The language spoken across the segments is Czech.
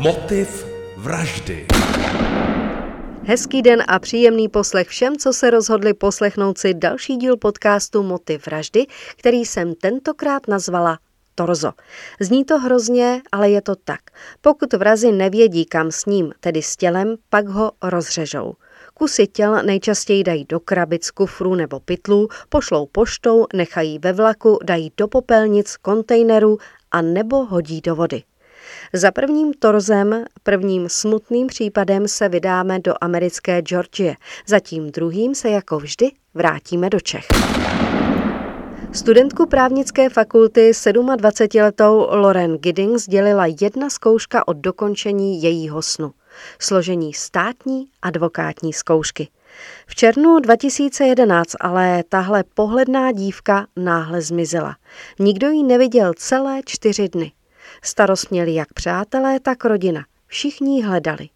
Motiv vraždy. Hezký den a příjemný poslech všem, co se rozhodli poslechnout si další díl podcastu Motiv vraždy, který jsem tentokrát nazvala torzo. Zní to hrozně, ale je to tak. Pokud vrazi nevědí, kam s ním, tedy s tělem, pak ho rozřežou. Kusy těl nejčastěji dají do krabic, kufru nebo pytlů, pošlou poštou, nechají ve vlaku, dají do popelnic, kontejnerů a nebo hodí do vody. Za prvním torzem, prvním smutným případem se vydáme do americké Georgie, za tím druhým se jako vždy vrátíme do Čech. Studentku právnické fakulty 27-letou Loren Giddings dělila jedna zkouška od dokončení jejího snu. Složení státní advokátní zkoušky. V červnu 2011 ale tahle pohledná dívka náhle zmizela. Nikdo ji neviděl celé čtyři dny. Starost měli jak přátelé, tak rodina. Všichni ji hledali.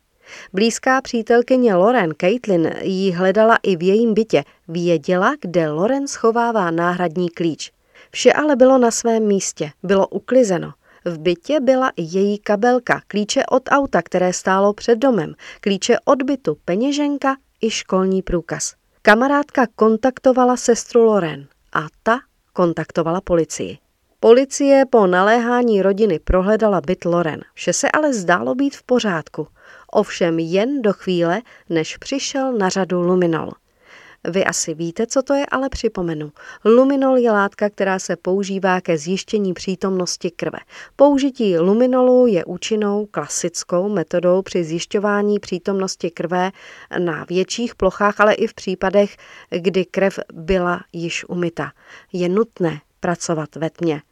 Blízká přítelkyně Loren, Caitlin, ji hledala i v jejím bytě. Věděla, kde Loren schovává náhradní klíč. Vše ale bylo na svém místě, bylo uklizeno. V bytě byla i její kabelka, klíče od auta, které stálo před domem, klíče od bytu, peněženka i školní průkaz. Kamarádka kontaktovala sestru Loren a ta kontaktovala policii. Policie po naléhání rodiny prohledala byt Loren. Vše se ale zdálo být v pořádku. Ovšem jen do chvíle, než přišel na řadu luminol. Vy asi víte, co to je, ale připomenu. Luminol je látka, která se používá ke zjištění přítomnosti krve. Použití luminolu je účinnou klasickou metodou při zjišťování přítomnosti krve na větších plochách, ale i v případech, kdy krev byla již umyta. Je nutné pracovat ve tmě.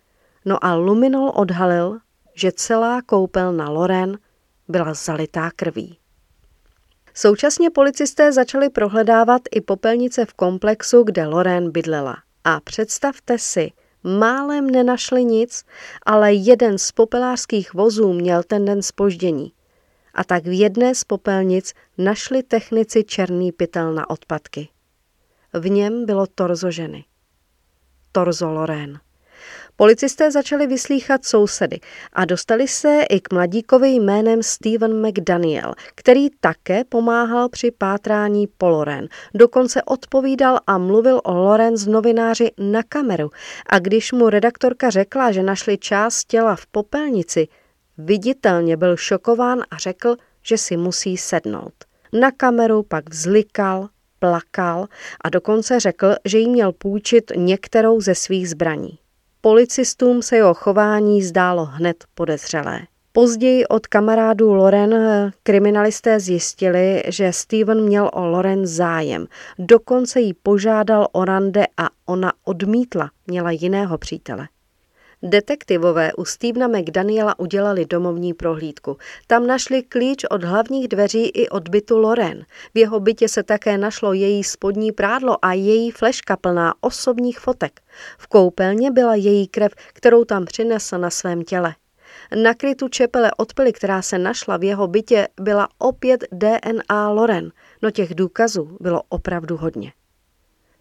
No a luminol odhalil, že celá koupelna Loren byla zalitá krví. Současně policisté začali prohledávat i popelnice v komplexu, kde Loren bydlela. A představte si, málem nenašli nic, ale jeden z popelářských vozů měl ten den spoždění. A tak v jedné z popelnic našli technici černý pytel na odpadky. V něm bylo torzo ženy. Torzo Lorén. Policisté začali vyslýchat sousedy a dostali se i k mladíkovi jménem Steven McDaniel, který také pomáhal při pátrání po Loren. Dokonce odpovídal a mluvil o Loren z novináři na kameru a když mu redaktorka řekla, že našli část těla v popelnici, viditelně byl šokován a řekl, že si musí sednout. Na kameru pak vzlikal, plakal a dokonce řekl, že jí měl půjčit některou ze svých zbraní. Policistům se jeho chování zdálo hned podezřelé. Později od kamarádů Loren kriminalisté zjistili, že Steven měl o Loren zájem. Dokonce jí požádal o rande a ona odmítla, měla jiného přítele. Detektivové u Stevena McDaniela udělali domovní prohlídku. Tam našli klíč od hlavních dveří i od bytu Loren. V jeho bytě se také našlo její spodní prádlo a její fleška plná osobních fotek. V koupelně byla její krev, kterou tam přinesl na svém těle. Na krytu čepele od pily, která se našla v jeho bytě, byla opět DNA Loren, no těch důkazů bylo opravdu hodně.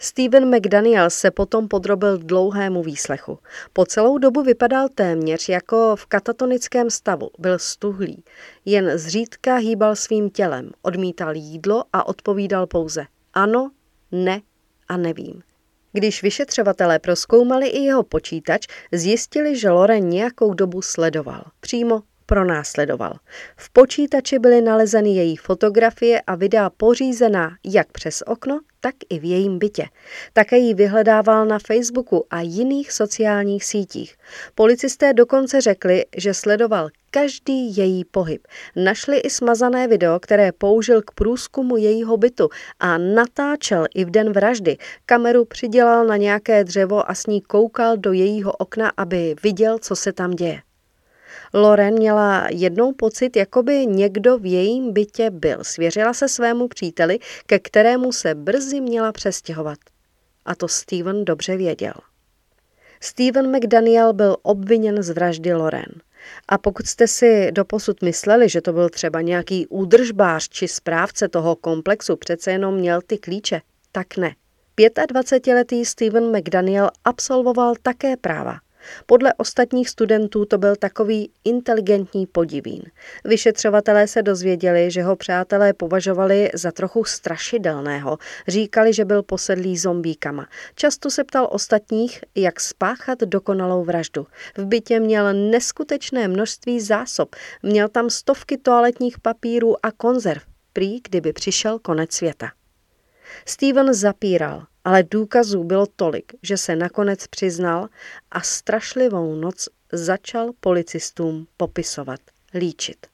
Steven McDaniel se potom podrobil dlouhému výslechu. Po celou dobu vypadal téměř jako v katatonickém stavu, byl stuhlý. Jen zřídka hýbal svým tělem, odmítal jídlo a odpovídal pouze ano, ne a nevím. Když vyšetřovatelé proskoumali i jeho počítač, zjistili, že Loren nějakou dobu sledoval. Přímo pronásledoval. V počítači byly nalezeny její fotografie a videa pořízená jak přes okno, tak i v jejím bytě. Také ji vyhledával na Facebooku a jiných sociálních sítích. Policisté dokonce řekli, že sledoval každý její pohyb. Našli i smazané video, které použil k průzkumu jejího bytu a natáčel i v den vraždy. Kameru přidělal na nějaké dřevo a s ní koukal do jejího okna, aby viděl, co se tam děje. Loren měla jednou pocit, jako by někdo v jejím bytě byl. Svěřila se svému příteli, ke kterému se brzy měla přestěhovat. A to Steven dobře věděl. Steven McDaniel byl obviněn z vraždy Loren. A pokud jste si doposud mysleli, že to byl třeba nějaký údržbář či správce toho komplexu, přece jenom měl ty klíče, tak ne. 25-letý Steven McDaniel absolvoval také práva. Podle ostatních studentů to byl takový inteligentní podivín. Vyšetřovatelé se dozvěděli, že ho přátelé považovali za trochu strašidelného. Říkali, že byl posedlý zombíkama. Často se ptal ostatních, jak spáchat dokonalou vraždu. V bytě měl neskutečné množství zásob. Měl tam stovky toaletních papírů a konzerv. Prý, kdyby přišel konec světa. Steven zapíral, ale důkazů bylo tolik, že se nakonec přiznal a strašlivou noc začal policistům popisovat, líčit.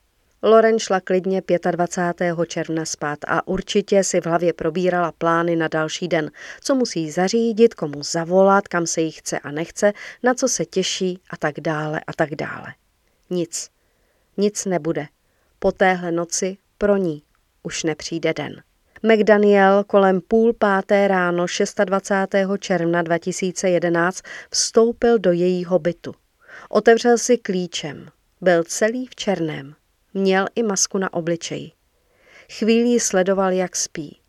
Loren šla klidně 25. června spát a určitě si v hlavě probírala plány na další den, co musí zařídit, komu zavolat, kam se jí chce a nechce, na co se těší a tak dále a tak dále. Nic. Nic nebude. Po téhle noci pro ní už nepřijde den. McDaniel kolem půl páté ráno 26. června 2011 vstoupil do jejího bytu. Otevřel si klíčem. Byl celý v černém. Měl i masku na obličeji. Chvíli sledoval, jak spí.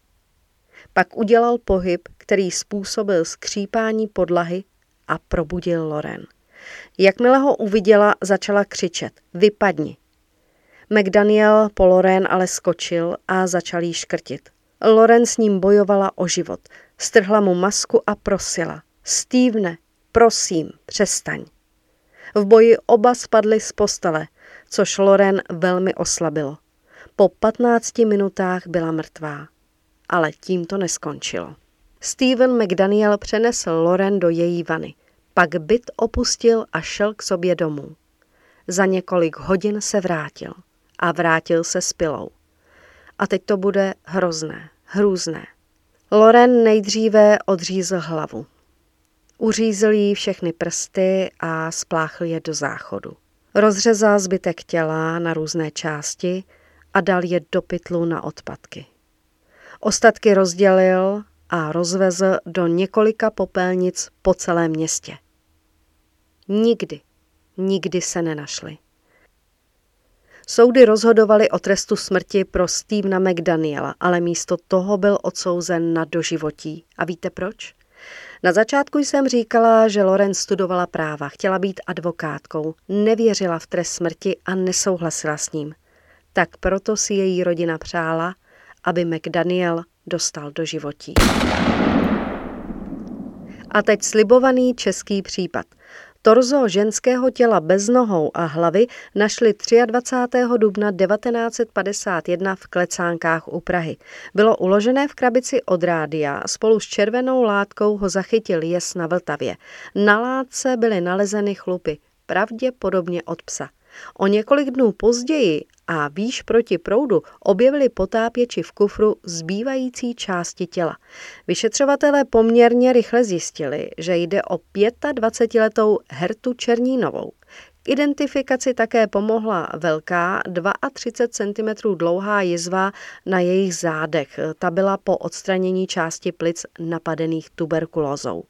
Pak udělal pohyb, který způsobil skřípání podlahy a probudil Loren. Jakmile ho uviděla, začala křičet. Vypadni. McDaniel po Loren ale skočil a začal jí škrtit. Loren s ním bojovala o život. Strhla mu masku a prosila. Stevene, prosím, přestaň. V boji oba spadli z postele, což Loren velmi oslabilo. Po 15 minutách byla mrtvá. Ale tím to neskončilo. Steven McDaniel přenesl Loren do její vany. Pak byt opustil a šel k sobě domů. Za několik hodin se vrátil. A vrátil se s pilou. A teď to bude hrozné, hrůzné. Loren nejdříve odřízl hlavu. Uřízl jí všechny prsty a spláchl je do záchodu. Rozřezal zbytek těla na různé části a dal je do pytlu na odpadky. Ostatky rozdělil a rozvezl do několika popelnic po celém městě. Nikdy, nikdy se nenašli. Soudy rozhodovaly o trestu smrti pro Stevena McDaniela, ale místo toho byl odsouzen na doživotí. A víte proč? Na začátku jsem říkala, že Loren studovala práva, chtěla být advokátkou, nevěřila v trest smrti a nesouhlasila s ním. Tak proto si její rodina přála, aby McDaniel dostal do životí. A teď slibovaný český případ. Torzo ženského těla bez nohou a hlavy našli 23. dubna 1951 v Klecánkách u Prahy. Bylo uložené v krabici od rádia, spolu s červenou látkou ho zachytil jes na Vltavě. Na látce byly nalezeny chlupy, pravděpodobně od psa. O několik dnů později a výš proti proudu objevili potápěči v kufru zbývající části těla. Vyšetřovatelé poměrně rychle zjistili, že jde o 25-letou Hertu Černínovou. K identifikaci také pomohla velká 32 cm dlouhá jizva na jejich zádech. Ta byla po odstranění části plic napadených tuberkulózou.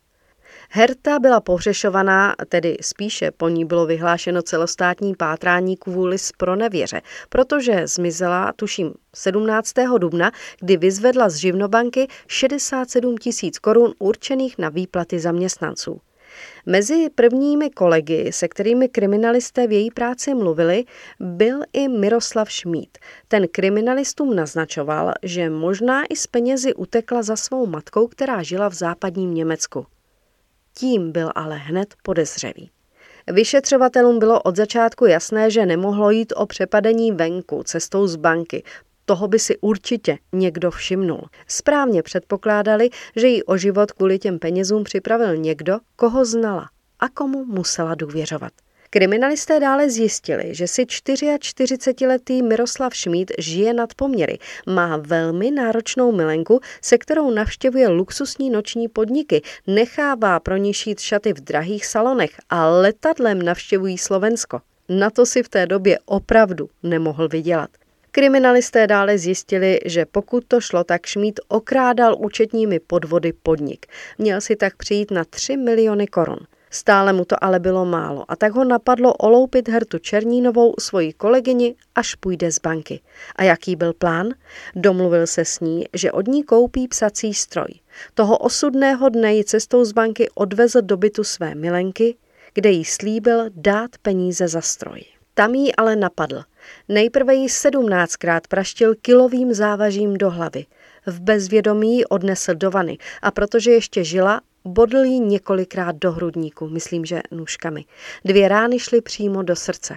Herta byla pohřešovaná, tedy spíše po ní bylo vyhlášeno celostátní pátrání kvůli spronevěře, protože zmizela, tuším, 17. dubna, kdy vyzvedla z živnobanky 67 tisíc korun určených na výplaty zaměstnanců. Mezi prvními kolegy, se kterými kriminalisté v její práci mluvili, byl i Miroslav Šmít. Ten kriminalistům naznačoval, že možná i z penězi utekla za svou matkou, která žila v západním Německu. Tím byl ale hned podezřelý. Vyšetřovatelům bylo od začátku jasné, že nemohlo jít o přepadení venku cestou z banky. Toho by si určitě někdo všimnul. Správně předpokládali, že jí o život kvůli těm penězům připravil někdo, koho znala a komu musela důvěřovat. Kriminalisté dále zjistili, že si 44-letý Miroslav Šmíd žije nad poměry. Má velmi náročnou milenku, se kterou navštěvuje luxusní noční podniky, nechává pro ní šít šaty v drahých salonech a letadlem navštěvují Slovensko. Na to si v té době opravdu nemohl vydělat. Kriminalisté dále zjistili, že pokud to šlo, tak Šmíd okrádal účetními podvody podnik. Měl si tak přijít na 3 miliony korun. Stále mu to ale bylo málo a tak ho napadlo oloupit Hertu Černínovou, svoji kolegyni, až půjde z banky. A jaký byl plán? Domluvil se s ní, že od ní koupí psací stroj. Toho osudného dne ji cestou z banky odvezl do bytu své milenky, kde jí slíbil dát peníze za stroj. Tam jí ale napadl. Nejprve jí sedmnáctkrát praštil kilovým závažím do hlavy. V bezvědomí ji odnesl do vany a protože ještě žila, bodl jí několikrát do hrudníku, myslím, že nůžkami. Dvě rány šly přímo do srdce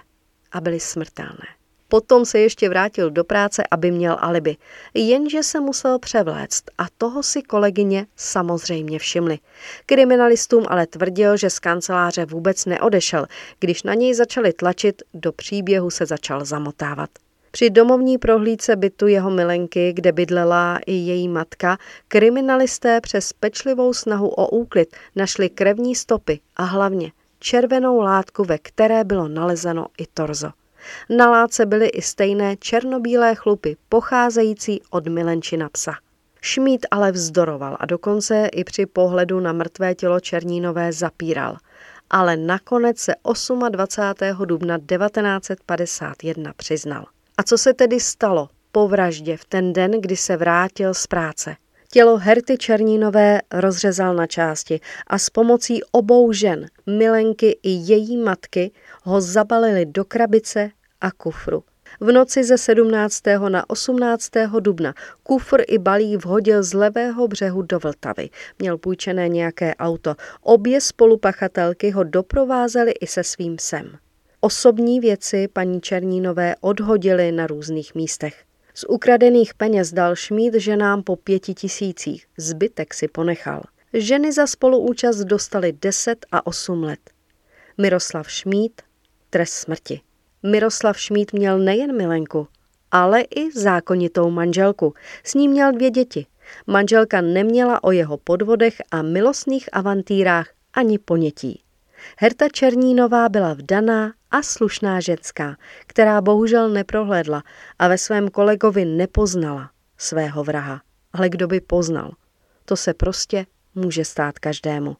a byly smrtelné. Potom se ještě vrátil do práce, aby měl alibi. Jenže se musel převléct a toho si kolegyně samozřejmě všimli. Kriminalistům ale tvrdil, že z kanceláře vůbec neodešel. Když na něj začali tlačit, do příběhu se začal zamotávat. Při domovní prohlídce bytu jeho milenky, kde bydlela i její matka, kriminalisté přes pečlivou snahu o úklid našli krevní stopy a hlavně červenou látku, ve které bylo nalezeno i torzo. Na látce byly i stejné černobílé chlupy, pocházející od milenčina psa. Šmít ale vzdoroval a dokonce i při pohledu na mrtvé tělo Černínové zapíral. Ale nakonec se 28. dubna 1951 přiznal. A co se tedy stalo po vraždě v ten den, kdy se vrátil z práce? Tělo Herty Černínové rozřezal na části a s pomocí obou žen, Milenky i její matky, ho zabalili do krabice a kufru. V noci ze 17. na 18. dubna kufr i balík vhodil z levého břehu do Vltavy. Měl půjčené nějaké auto. Obě spolupachatelky ho doprovázely i se svým psem. Osobní věci paní Černínové odhodili na různých místech. Z ukradených peněz dal Šmíd ženám po pěti tisících, zbytek si ponechal. Ženy za spoluúčast dostali 10 a 8 let. Miroslav Šmíd, trest smrti. Miroslav Šmíd měl nejen milenku, ale i zákonitou manželku. S ním měl dvě děti. Manželka neměla o jeho podvodech a milostných avantýrách ani ponětí. Herta Černínová byla vdaná a slušná ženská, která bohužel neprohlédla a ve svém kolegovi nepoznala svého vraha. Ale kdo by poznal? To se prostě může stát každému.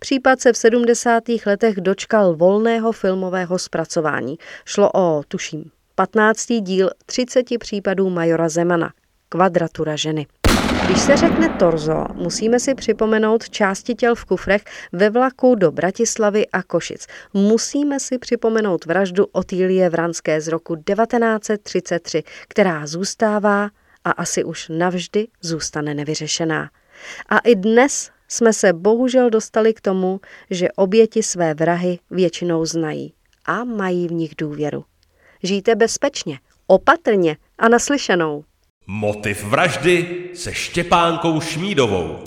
Případ se v 70. letech dočkal volného filmového zpracování. Šlo o, tuším, 15. díl 30 případů Majora Zemana, Kvadratura ženy. Když se řekne torzo, musíme si připomenout části těl v kufrech ve vlaku do Bratislavy a Košic. Musíme si připomenout vraždu Otýlie Vranské z roku 1933, která zůstává a asi už navždy zůstane nevyřešená. A i dnes jsme se bohužel dostali k tomu, že oběti své vrahy většinou znají a mají v nich důvěru. Žijte bezpečně, opatrně a naslyšenou. Motiv vraždy se Štěpánkou Šmídovou.